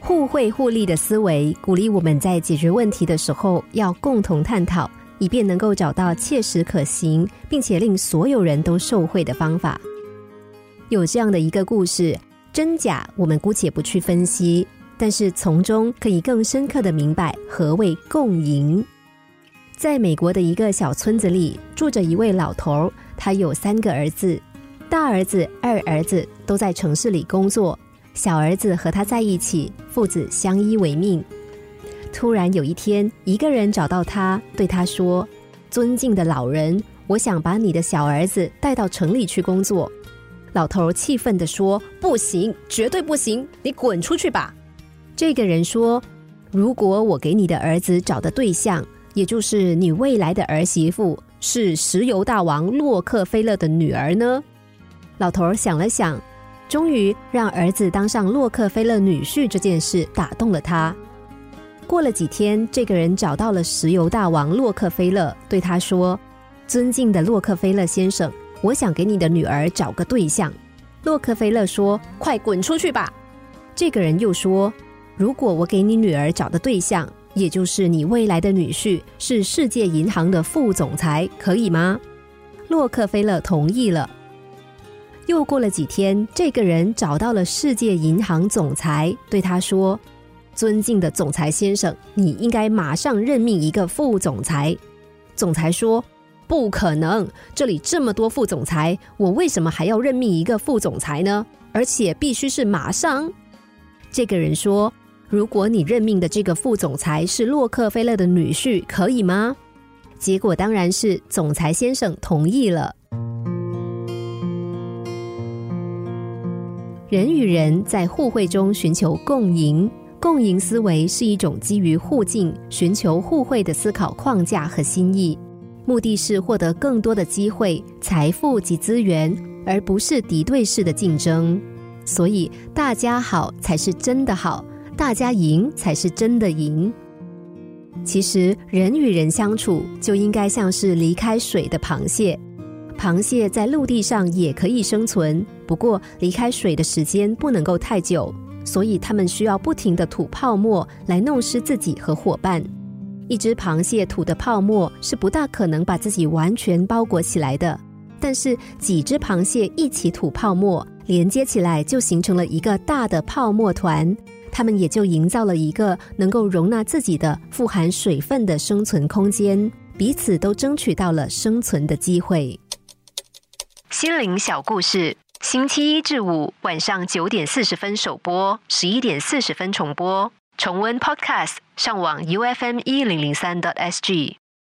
互惠互利的思维，鼓励我们在解决问题的时候要共同探讨，以便能够找到切实可行，并且令所有人都受惠的方法。有这样的一个故事，真假我们姑且不去分析，但是从中可以更深刻的明白何谓共赢。在美国的一个小村子里，住着一位老头，他有三个儿子，大儿子、二儿子都在城市里工作。小儿子和他在一起，父子相依为命。突然有一天，一个人找到他，对他说：“尊敬的老人，我想把你的小儿子带到城里去工作。”老头气愤地说：“不行，绝对不行！你滚出去吧！”这个人说：“如果我给你的儿子找的对象，也就是你未来的儿媳妇，是石油大王洛克菲勒的女儿呢？”老头想了想。终于让儿子当上洛克菲勒女婿这件事打动了他。过了几天，这个人找到了石油大王洛克菲勒，对他说：“尊敬的洛克菲勒先生，我想给你的女儿找个对象。”洛克菲勒说：“快滚出去吧！”这个人又说：“如果我给你女儿找的对象，也就是你未来的女婿，是世界银行的副总裁，可以吗？”洛克菲勒同意了。又过了几天，这个人找到了世界银行总裁，对他说：“尊敬的总裁先生，你应该马上任命一个副总裁。”总裁说：“不可能，这里这么多副总裁，我为什么还要任命一个副总裁呢？而且必须是马上。”这个人说：“如果你任命的这个副总裁是洛克菲勒的女婿，可以吗？”结果当然是总裁先生同意了。人与人在互惠中寻求共赢，共赢思维是一种基于互敬、寻求互惠的思考框架和心意，目的是获得更多的机会、财富及资源，而不是敌对式的竞争。所以，大家好才是真的好，大家赢才是真的赢。其实，人与人相处就应该像是离开水的螃蟹。螃蟹在陆地上也可以生存，不过离开水的时间不能够太久，所以它们需要不停的吐泡沫来弄湿自己和伙伴。一只螃蟹吐的泡沫是不大可能把自己完全包裹起来的，但是几只螃蟹一起吐泡沫，连接起来就形成了一个大的泡沫团，它们也就营造了一个能够容纳自己的富含水分的生存空间，彼此都争取到了生存的机会。心灵小故事，星期一至五晚上九点四十分首播，十一点四十分重播。重温 Podcast，上网 U F M 一零零三 t S G。